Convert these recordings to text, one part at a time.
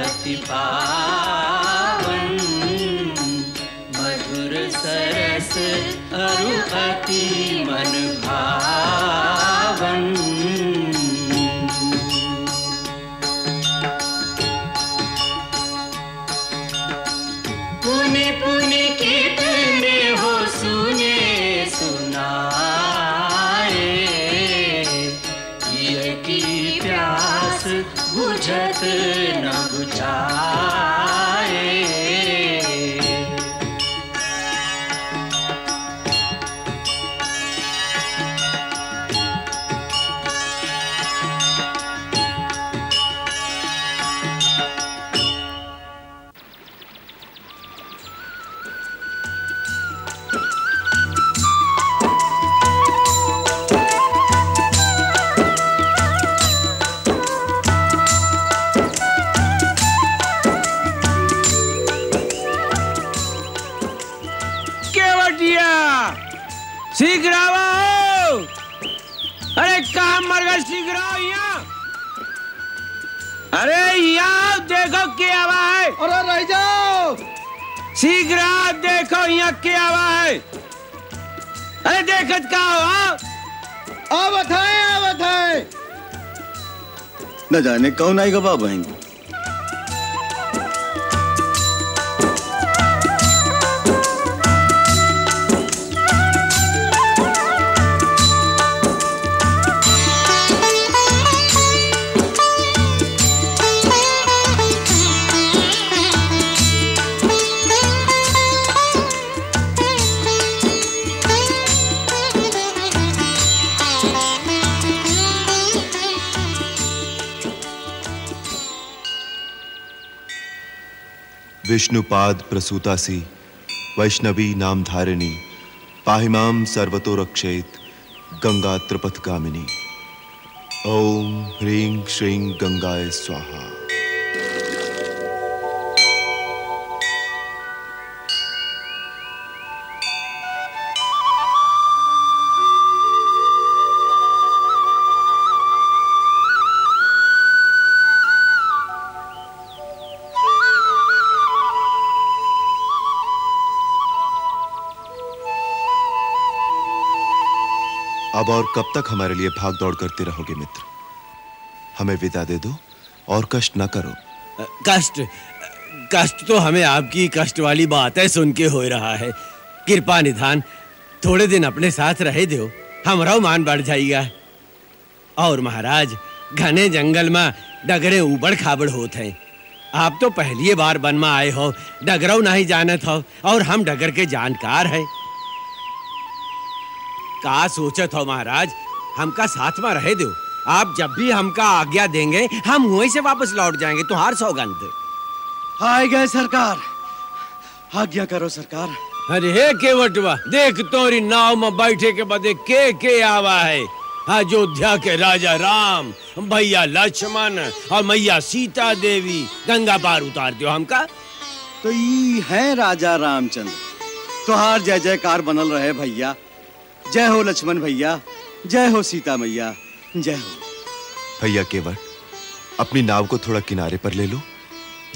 अति पावन मधुर सरस अरु अति मन देखो क्या हुआ है। अरे रह जाओ। शीघ्र देखो यहाँ क्या हुआ है। अरे देखत का हो हाँ? आवत है आवत है। न जाने कौन आएगा बाबा विष्णुपाद प्रसूतासी, वैष्णवी नाम धारिणी पाहिमाम सर्वतो रक्षेत गंगा त्रिपथगामिनी ओम ह्रीं श्रीं गंगाय स्वाहा। अब और कब तक हमारे लिए भाग दौड़ करते रहोगे मित्र? हमें विदा दे दो और कष्ट न करो। कष्ट? कष्ट तो हमें आपकी कष्ट वाली बातें सुन के हो रहा है। कृपा निधान, थोड़े दिन अपने साथ रहे दो। हमारा मान बढ़ जाएगा और महाराज, घने जंगल में डगरे उबड़ खाबड़ होते हैं। आप तो पहली बार वन में आए हो डगरऊ नहीं जानत हो, और हम डगर के जानकार हैं। का सोचत हो महाराज। हमका साथ में रहे दो। आप जब भी हमका आज्ञा देंगे हम वहीं से वापस लौट जाएँगे। तुम्हार सौगंध। आए गए सरकार। आज्ञा करो सरकार। अरे हे केवटवा देख तोरी नाव में बैठे के बदे के के आवा है? अयोध्या के राजा राम भैया लक्ष्मण और मैया सीता देवी गंगा पार उतार दियो हमका। तो ई है राजा रामचंद्र। तुहार जय जयकार बनल रहे भैया। जय हो लक्ष्मण भैया जय हो सीता मैया जय हो। भैया केवट अपनी नाव को थोड़ा किनारे पर ले लो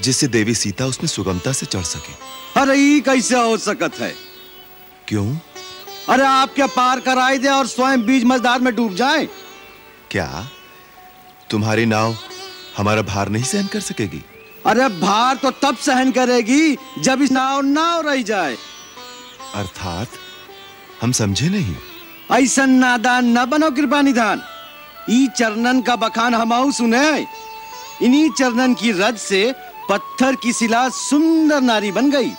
जिससे देवी सीता उसमें सुगमता से चढ़ सके। अरे ई कैसे हो सकत है? क्यों? अरे आप क्या पार कराई दे और स्वयं बीज मजदार में डूब जाए? क्या? तुम्हारी नाव हमारा भार नहीं सहन कर सकेगी? अरे भार तो तब सहन करेगी जब इस नाव नाव रह जाए। अर्थात हम समझे नहीं। ऐसा नादान न बनो कृपा निधान। ई चरणन का बखान हमाऊ सुने। इन्हीं चरणन की रज से पत्थर की शिला सुंदर नारी बन गई।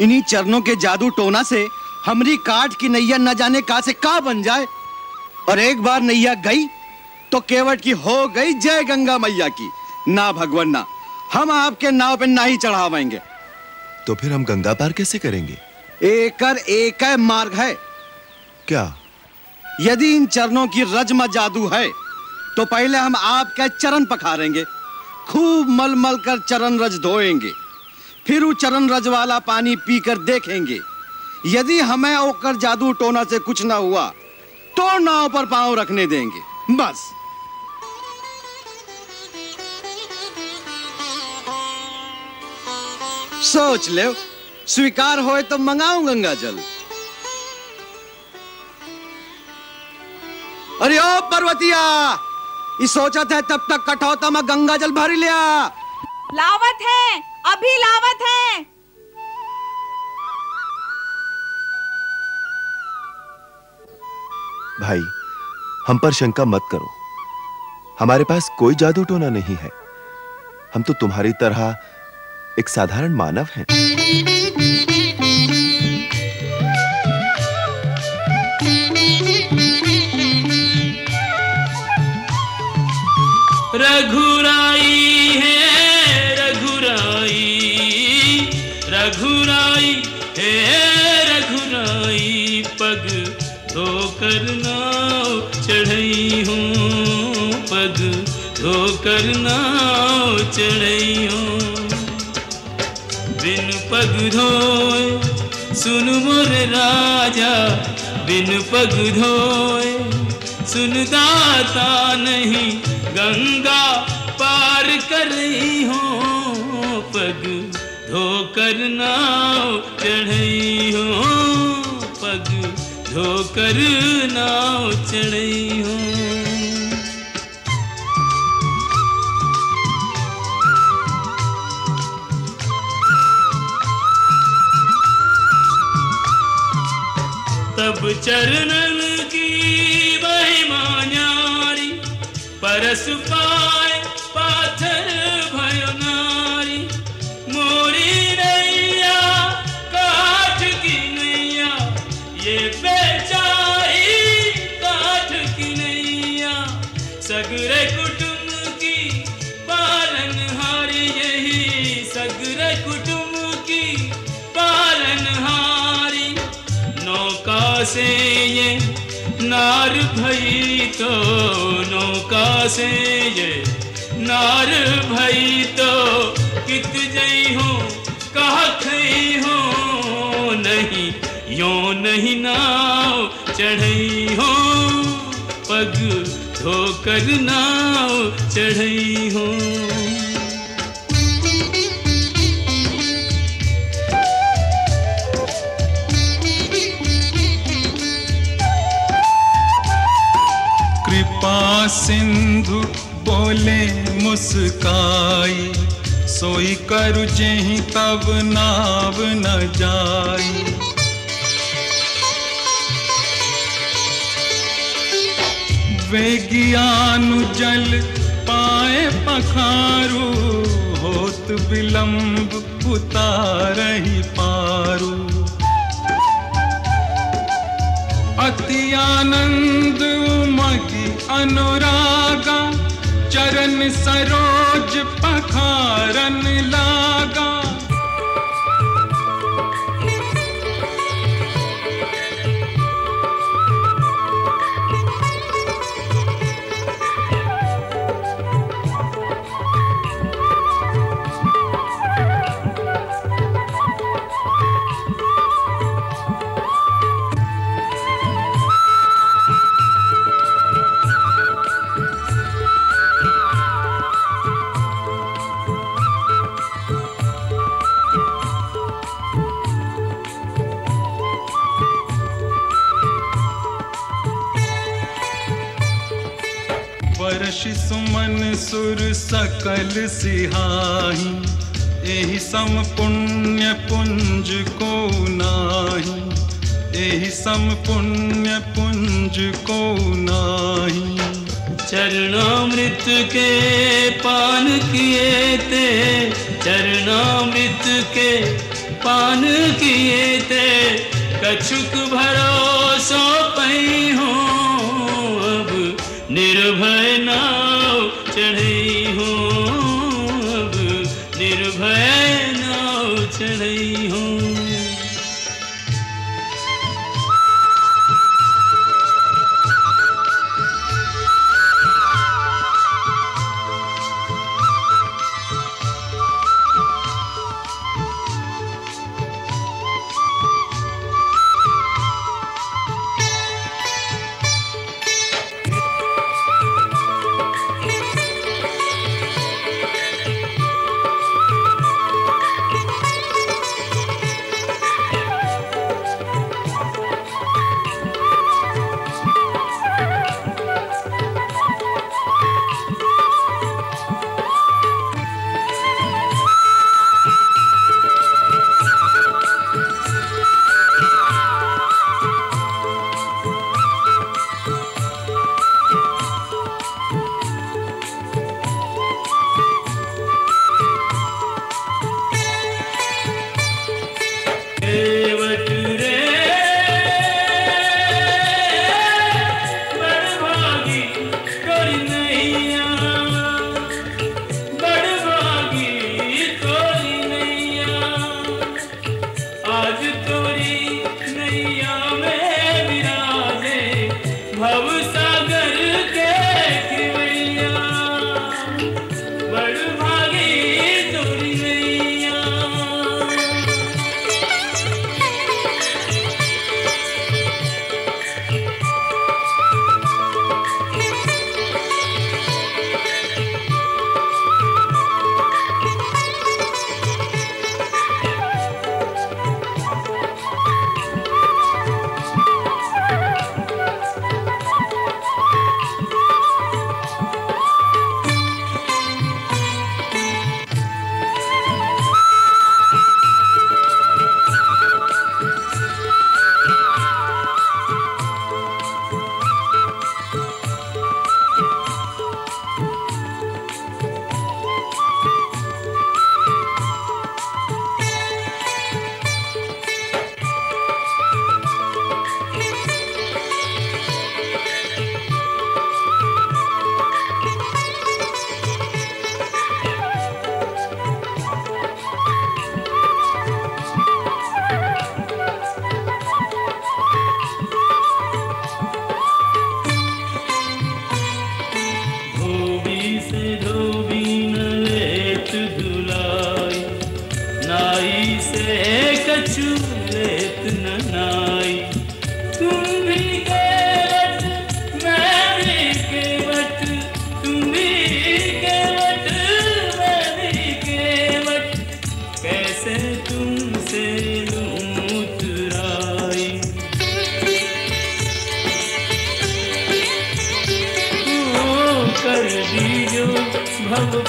इन्हीं चरणों के जादू टोना से हमरी काट की नैया न जाने का से का बन जाए। और एक बार नैया गई तो केवट की हो गई जय गंगा मैया की। ना भगवान ना हम आपके नाव पे ना ही चढ़ावेंगे। तो फिर हम गंगा पार कैसे करेंगे? एकर एक है मार्ग है। क्या? यदि इन चरणों की रजम जादू है तो पहले हम आपके चरण पखारेंगे। खूब मल मल कर चरण रज धोएँगे। फिर वो चरण रज वाला पानी पीकर देखेंगे। यदि हमें ओकर जादू टोना से कुछ ना हुआ तो नाव पर पाँव रखने देंगे। बस। सोच ले स्वीकार होए तो मंगाऊं गंगा जल। अरे ओ पर्वतिया ये सोचा था तब तक कठौता में गंगा जल भर लिया। लावत है अभी लावत है। भाई हम पर शंका मत करो। हमारे पास कोई जादू टोना नहीं है। हम तो तुम्हारी तरह एक साधारण मानव हैं। रघुराई है, रघुराई रघुराई है, रघुराई, पग धोकर नाव चढ़ई हूँ, पग धोकर नाव चढ़ई हूँ। सुन मोर राजा, बिन पग धोए। सुन दाता नहीं, गंगा पार कर रही हो। पग धोकर नाव चढ़ई हो। पग धोकर नाव चढ़ई चरणन की महिमा परस पाए से ये नार भई तो कित जई हो, कहा खई हो, नहीं, यो नहीं नाव चढ़ई हो। पग धोकर नाव चढ़ई हो। मुस्काई सोई करु जेहि तब नाव न जाई। वे ज्ञानु जल पाए पखारू, होत विलंब उतारही पारू। अति आनंद उमगी अनुरागा चरण सरोज पखारन लागा। सकल सिहाही, एहि सम पुण्य पुंज को नाही। एहि सम पुण्य पुंज को नाही। चरणामृत के पान किए ते चरणामृत के पान किए ते कछुक भरोसो पई हो अब, निर्भय नाव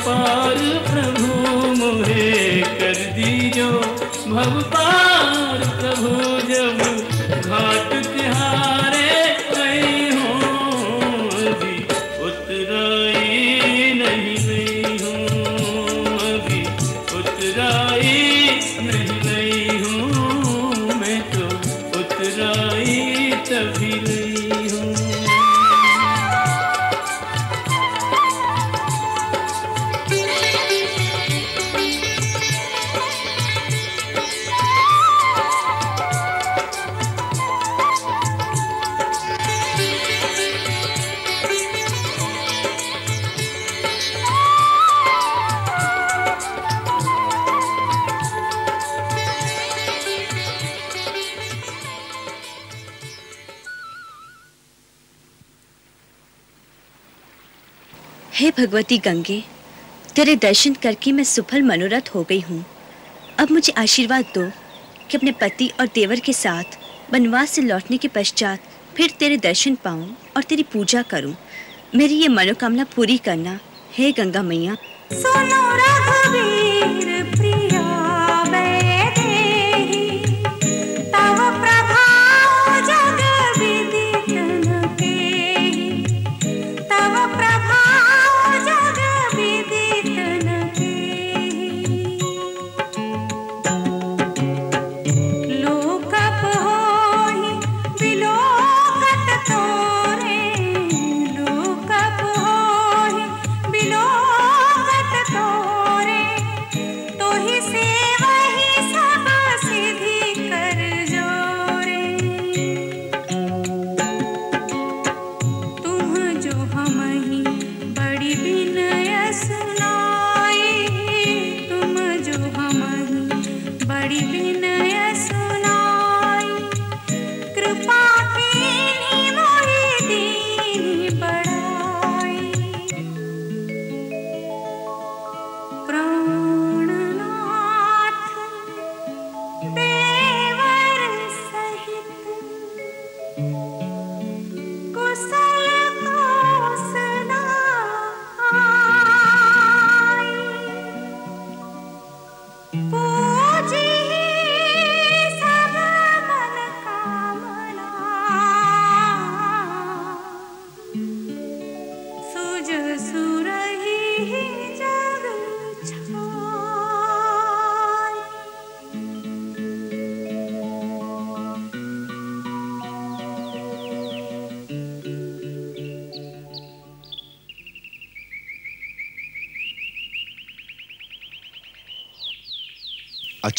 पार प्रभु मुहे कर दीजो भव पार हे भगवती गंगे, तेरे दर्शन करके मैं सुफल मनोरथ हो गई हूँ। अब मुझे आशीर्वाद दो कि अपने पति और देवर के साथ वनवास से लौटने के पश्चात फिर तेरे दर्शन पाऊँ और तेरी पूजा करूँ। मेरी ये मनोकामना पूरी करना, हे गंगा मैया। सुनो रघुवीर அறிவினை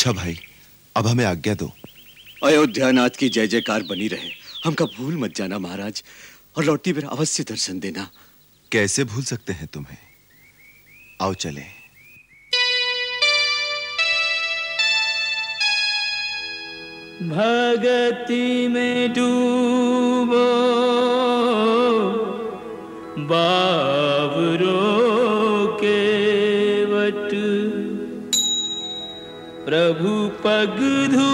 अच्छा भाई अब हमें आज्ञा दो। अयोध्यानाथ की जय जयकार बनी रहे। हमका भूल मत जाना महाराज और लौटती फिर अवश्य दर्शन देना। कैसे भूल सकते हैं तुम्हें? आओ चले। भगति में डूबो बावरो प्रभु पग धूलि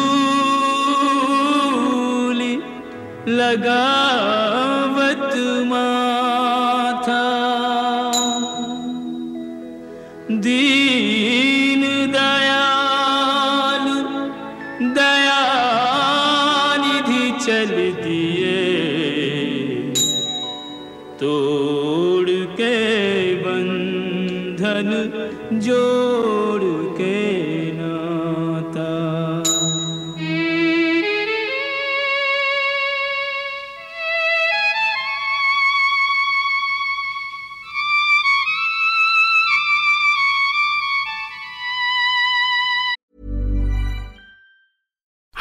लगावत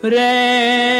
Re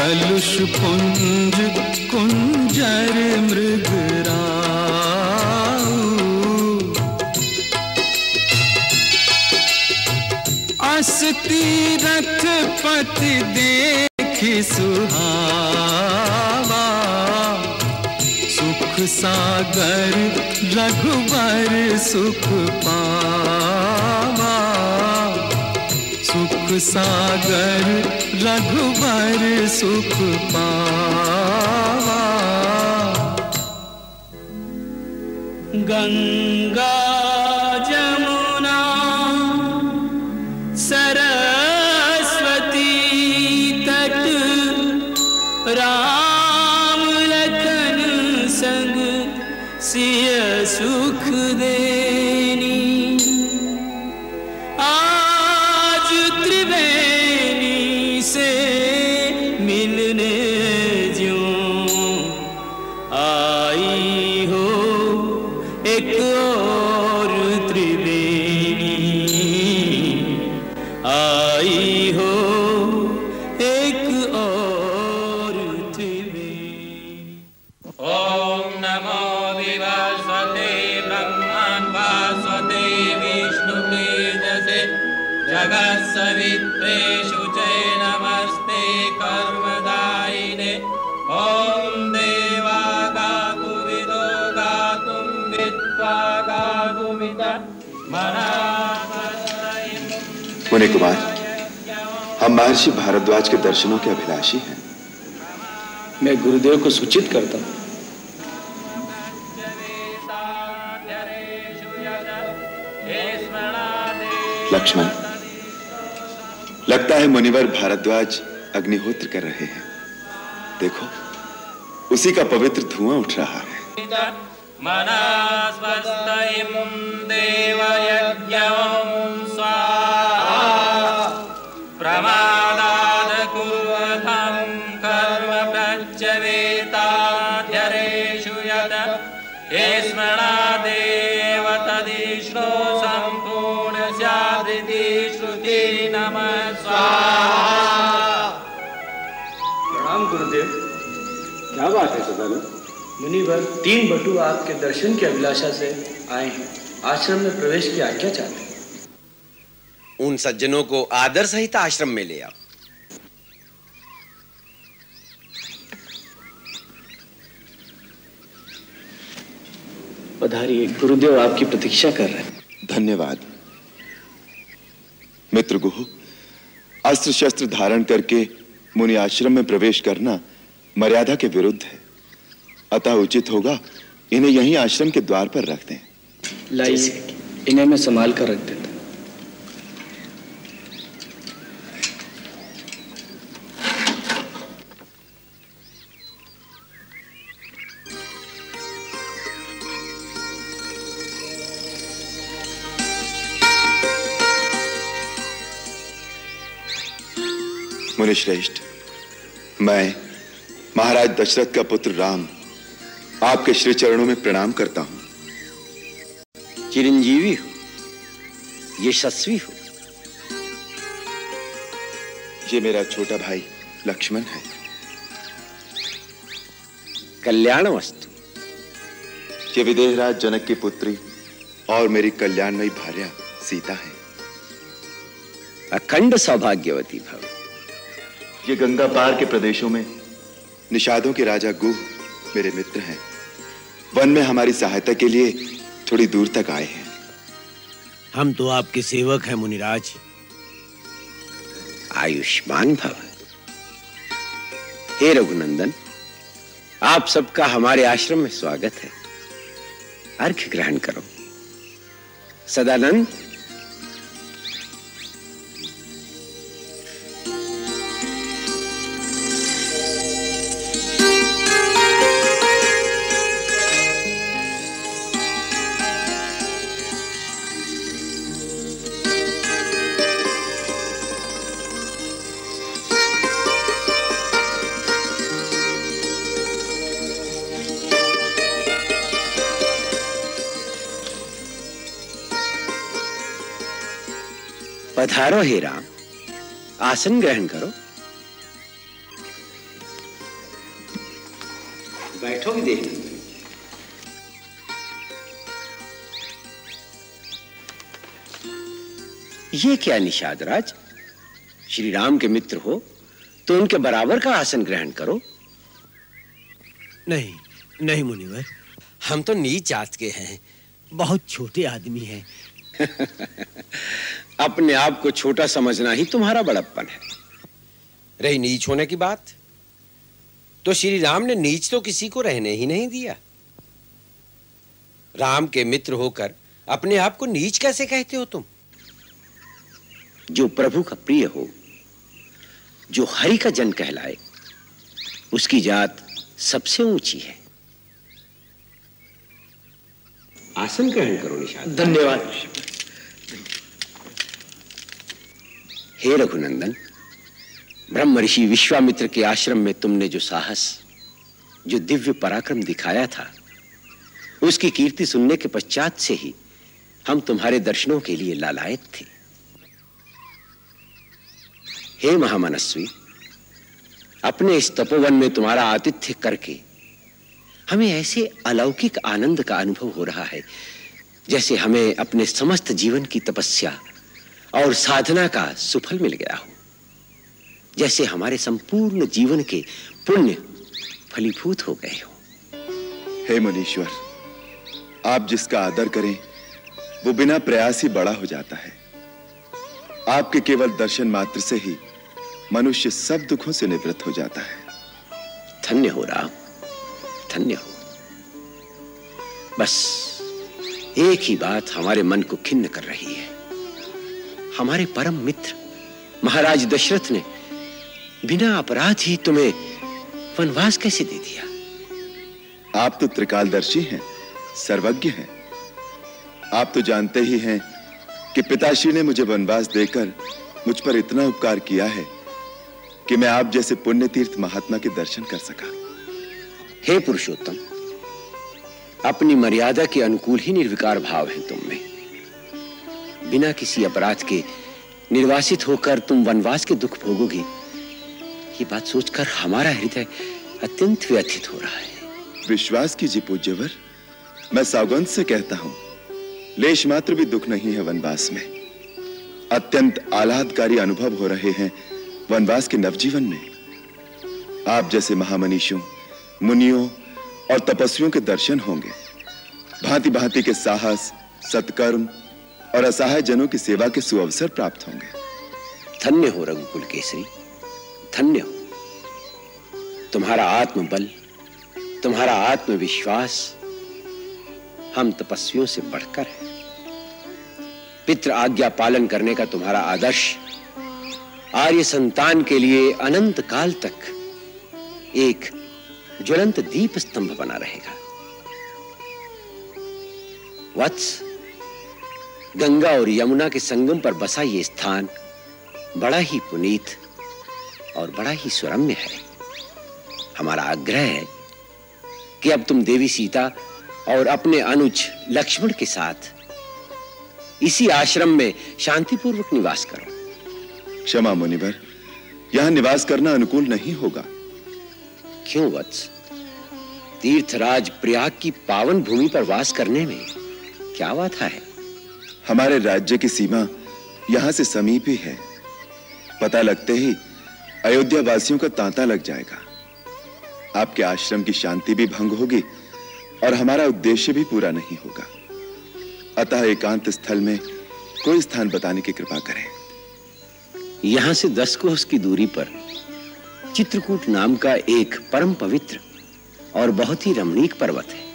कलुष पुंज कुंजर मृगराऊ अस्ति रथ पति देखी सुहावा। सुख सागर रघुवर सुख पावा। सुख सागर रघुवर सुख पावा। गंगा हम महर्षि भारद्वाज के दर्शनों के अभिलाषी हैं। मैं गुरुदेव को सूचित करता हूँ। लक्ष्मण लगता है मुनिवर भारद्वाज अग्निहोत्र कर रहे हैं। देखो उसी का पवित्र धुआँ उठ रहा है। मनस्वस्तयं स्मरणादेव तदिष्णो सम्पूर्ण श्रुति नमः स्वाहा प्रणाम गुरुदेव। क्या बात है सदानंद? मुनिवर तीन बटु आपके दर्शन की अभिलाषा से आए हैं। आश्रम में प्रवेश की आज्ञा चाहते हैं। उन सज्जनों को आदर सहित आश्रम में ले आओ। पधारिए गुरुदेव आपकी प्रतीक्षा कर रहे हैं। धन्यवाद। मित्र गुह अस्त्र शस्त्र धारण करके मुनि आश्रम में प्रवेश करना मर्यादा के विरुद्ध है। अतः उचित होगा इन्हें यहीं आश्रम के द्वार पर रख दें। लाइए इन्हें मैं संभाल कर रख देता मुनि श्रेष्ठ मैं महाराज दशरथ का पुत्र राम आपके श्री चरणों में प्रणाम करता हूँ। चिरंजीवी हो यशस्वी हो। ये मेरा छोटा भाई लक्ष्मण है। कल्याण वस्तु ये विदेहराज जनक की पुत्री और मेरी कल्याणमयी भार्या सीता है। अखंड सौभाग्यवती भव। ये गंगा पार के प्रदेशों में। निषादों के राजा गुह मेरे मित्र हैं। वन में हमारी सहायता के लिए थोड़ी दूर तक आए हैं। हम तो आपके सेवक हैं मुनिराज। आयुष्मान भव। हे रघुनंदन आप सबका हमारे आश्रम में स्वागत है। अर्घ ग्रहण करो। सदानंद पधारो हे राम। आसन ग्रहण करो। बैठो भी देख ये क्या निषाद राज? श्री राम के मित्र हो तो उनके बराबर का आसन ग्रहण करो। नहीं नहीं मुनिवर हम तो नीच जात के हैं। बहुत छोटे आदमी हैं। अपने आप को छोटा समझना ही तुम्हारा बड़प्पन है। रही नीच होने की बात? तो श्री राम ने नीच तो किसी को रहने ही नहीं दिया। राम के मित्र होकर अपने आप को नीच कैसे कहते हो तुम? जो प्रभु का प्रिय हो जो हरि का जन कहलाए उसकी जात सबसे ऊँची है। आसन ग्रहण करो निशान धन्यवाद। हे रघुनंदन ब्रह्म ऋषि विश्वामित्र के आश्रम में तुमने जो साहस, जो दिव्य पराक्रम दिखाया था, उसकी कीर्ति सुनने के पश्चात से ही हम तुम्हारे दर्शनों के लिए लालायत थे। हे महामनस्वी, अपने इस तपोवन में तुम्हारा आतिथ्य करके हमें ऐसे अलौकिक आनंद का अनुभव हो रहा है, जैसे हमें अपने समस्त जीवन की तपस्या और साधना का सुफल मिल गया हो। जैसे हमारे संपूर्ण जीवन के पुण्य फलीभूत हो गए हो। हे मुनीश्वर आप जिसका आदर करें वो बिना प्रयास ही बड़ा हो जाता है। आपके केवल दर्शन मात्र से ही मनुष्य सब दुखों से निवृत्त हो जाता है। धन्य हो राम धन्य हो। बस एक ही बात हमारे मन को खिन्न कर रही है। हमारे परम मित्र महाराज दशरथ ने बिना अपराध ही तुम्हें वनवास कैसे दे दिया? आप तो त्रिकालदर्शी हैं सर्वज्ञ हैं। आप तो जानते ही हैं कि पिताश्री ने मुझे वनवास देकर मुझ पर इतना उपकार किया है कि मैं आप जैसे पुण्य तीर्थ महात्मा के दर्शन कर सका। हे पुरुषोत्तम अपनी मर्यादा के अनुकूल ही निर्विकार भाव है तुम में। बिना किसी अपराध के निर्वासित होकर तुम वनवास के दुख भोगोगे। ये बात सोचकर हमारा हृदय अत्यंत व्यथित हो रहा है। विश्वास कीजिए पूज्यवर, मैं सौगंध से कहता हूँ, लेश मात्र भी दुख नहीं है वनवास में। अत्यंत आह्लादकारी अनुभव हो रहे हैं वनवास के नवजीवन में। आप जैसे महामनीषों, मुनियों और तपस्वियों के दर्शन होंगे। भांति भांति के साहस, सत्कर्म और असहाय जनों की सेवा के सुअवसर प्राप्त होंगे। धन्य हो रघुकुल केसरी धन्य हो। तुम्हारा आत्मबल, तुम्हारा आत्मविश्वास हम तपस्वियों से बढ़कर है। पितृ आज्ञा पालन करने का तुम्हारा आदर्श आर्य संतान के लिए अनंत काल तक एक ज्वलंत दीप स्तंभ बना रहेगा। वत्स गंगा और यमुना के संगम पर बसा ये स्थान बड़ा ही पुनीत और बड़ा ही सुरम्य है। हमारा आग्रह है कि अब तुम देवी सीता और अपने अनुज लक्ष्मण के साथ इसी आश्रम में शांतिपूर्वक निवास करो। क्षमा मुनिवर यहाँ निवास करना अनुकूल नहीं होगा। क्यों वत्स? तीर्थराज प्रयाग की पावन भूमि पर वास करने में क्या बाधा है? हमारे राज्य की सीमा यहाँ से समीप ही है। पता लगते ही अयोध्या वासियों का तांता लग जाएगा। आपके आश्रम की शांति भी भंग होगी और हमारा उद्देश्य भी पूरा नहीं होगा। अतः एकांत स्थल में कोई स्थान बताने की कृपा करें। यहाँ से दस कोस की दूरी पर चित्रकूट नाम का एक परम पवित्र और बहुत ही रमणीक पर्वत है।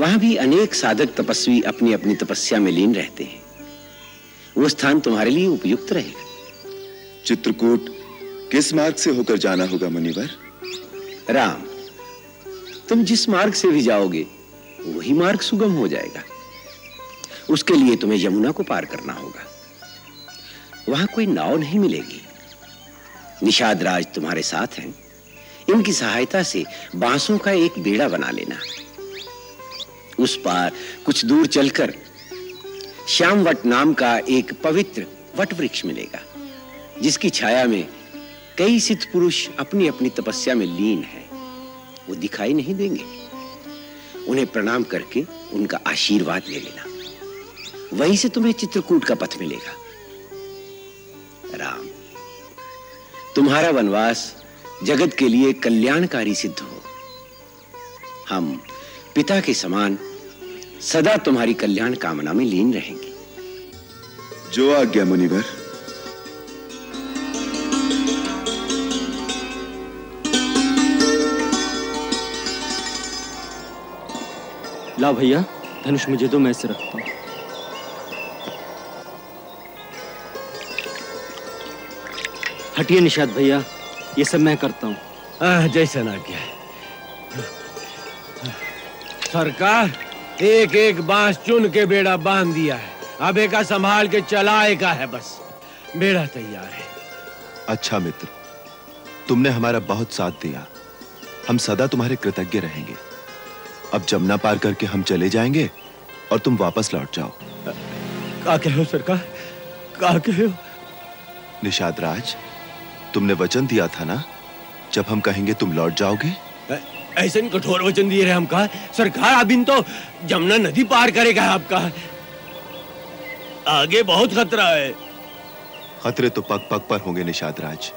वहाँ भी अनेक साधक तपस्वी अपनी अपनी तपस्या में लीन रहते हैं। वो स्थान तुम्हारे लिए उपयुक्त रहेगा। चित्रकूट किस मार्ग से होकर जाना होगा मुनिवर? राम तुम जिस मार्ग से भी जाओगे वही मार्ग सुगम हो जाएगा। उसके लिए तुम्हें यमुना को पार करना होगा। वहाँ कोई नाव नहीं मिलेगी। निषाद राज तुम्हारे साथ हैं। इनकी सहायता से बांसों का एक बेड़ा बना लेना। उस पार कुछ दूर चलकर श्यामवट नाम का एक पवित्र वट वृक्ष मिलेगा, जिसकी छाया में कई सिद्ध पुरुष अपनी अपनी तपस्या में लीन हैं। वो दिखाई नहीं देंगे। उन्हें प्रणाम करके उनका आशीर्वाद ले लेना। वहीं से तुम्हें चित्रकूट का पथ मिलेगा। राम, तुम्हारा वनवास जगत के लिए कल्याणकारी सिद्ध हो। हम पिता के समान सदा तुम्हारी कल्याण कामना में लीन रहेंगे। जो आज्ञा मुनिवर। ला भैया धनुष मुझे दो मैं से रखता हूँ। हटिए निषाद भैया ये सब मैं करता हूँ। जैसा ना क्या। सरकार एक एक बाँस चुन के बेड़ा बाँध दिया है। अब एक संभाल के चलाए का है बस। बेड़ा तैयार है। अच्छा मित्र तुमने हमारा बहुत साथ दिया। हम सदा तुम्हारे कृतज्ञ रहेंगे। अब जमुना पार करके हम चले जाएँगे और तुम वापस लौट जाओ। का कहो सरकार का कहो निषाद राज तुमने वचन दिया था ना? जब हम कहेंगे तुम लौट जाओगे ऐसे कठोर वचन दिए रहे हम कहा सरकार इन तो जमुना नदी पार करेगा आपका। आगे बहुत खतरा है। खतरे तो पग पग पर होंगे निषाद राज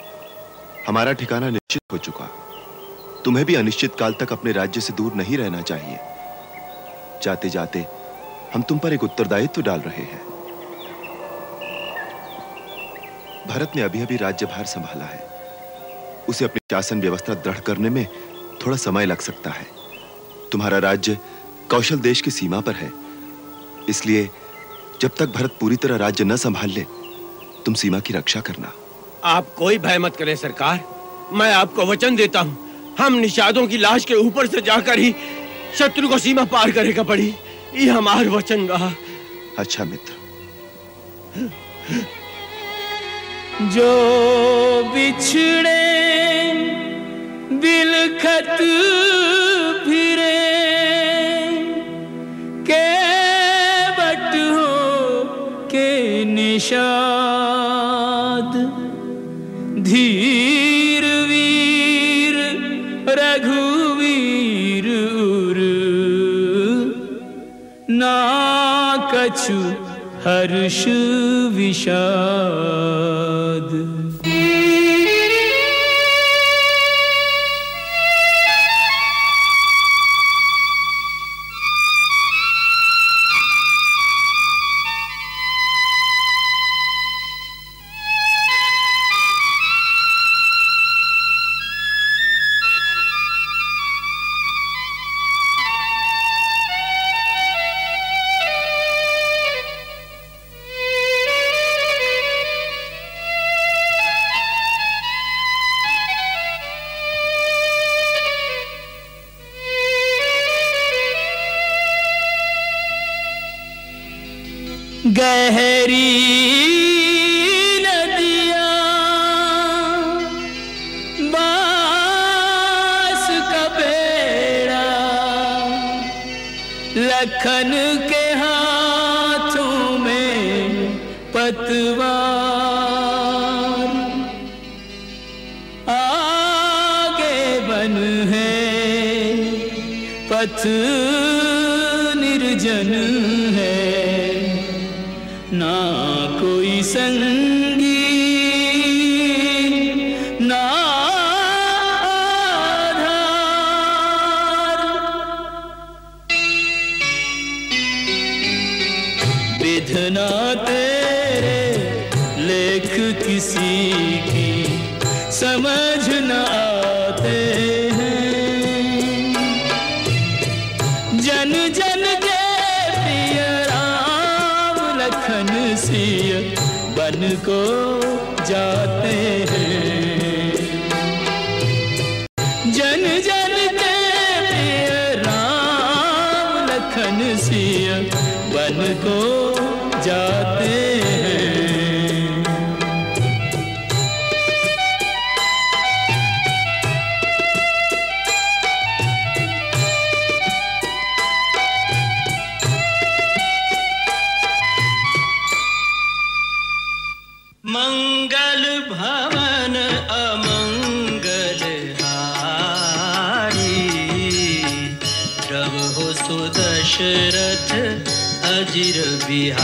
हमारा ठिकाना निश्चित हो चुका। तुम्हें भी अनिश्चित काल तक अपने राज्य से दूर नहीं रहना चाहिए। जाते जाते हम तुम पर एक उत्तरदायित्व डाल रहे हैं। भरत ने अभी अभी राज्यभार संभाला है। उसे अपनी शासन व्यवस्था दृढ़ करने में थोड़ा समय लग सकता है। तुम्हारा राज्य कौशल देश की सीमा पर है। इसलिए जब तक भरत पूरी तरह राज्य न संभाल ले तुम सीमा की रक्षा करना। आप कोई भय मत करें सरकार। मैं आपको वचन देता हूँ। हम निषादों की लाश के ऊपर से जाकर ही शत्रु को सीमा पार करेगा पड़ी। ये हमार वचन रहा। अच्छा मित्र। जो बिछड़े बिलखत फिरे के बट हो के निषाद। धीर वीर रघुवीर ना कछु हर्ष विषाद। निर्जन है। ना कोई संगी जाते दशरथ अजिर बिहारी।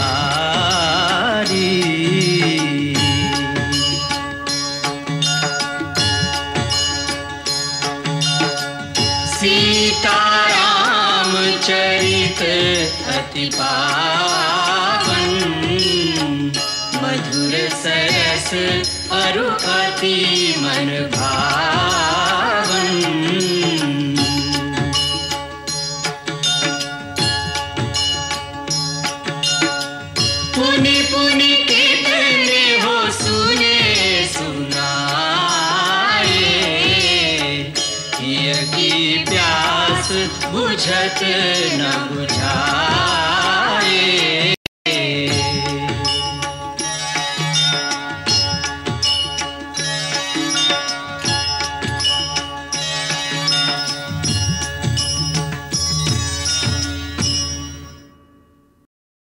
सीताराम चरित अति पावन मधुर सरस अरु अति मन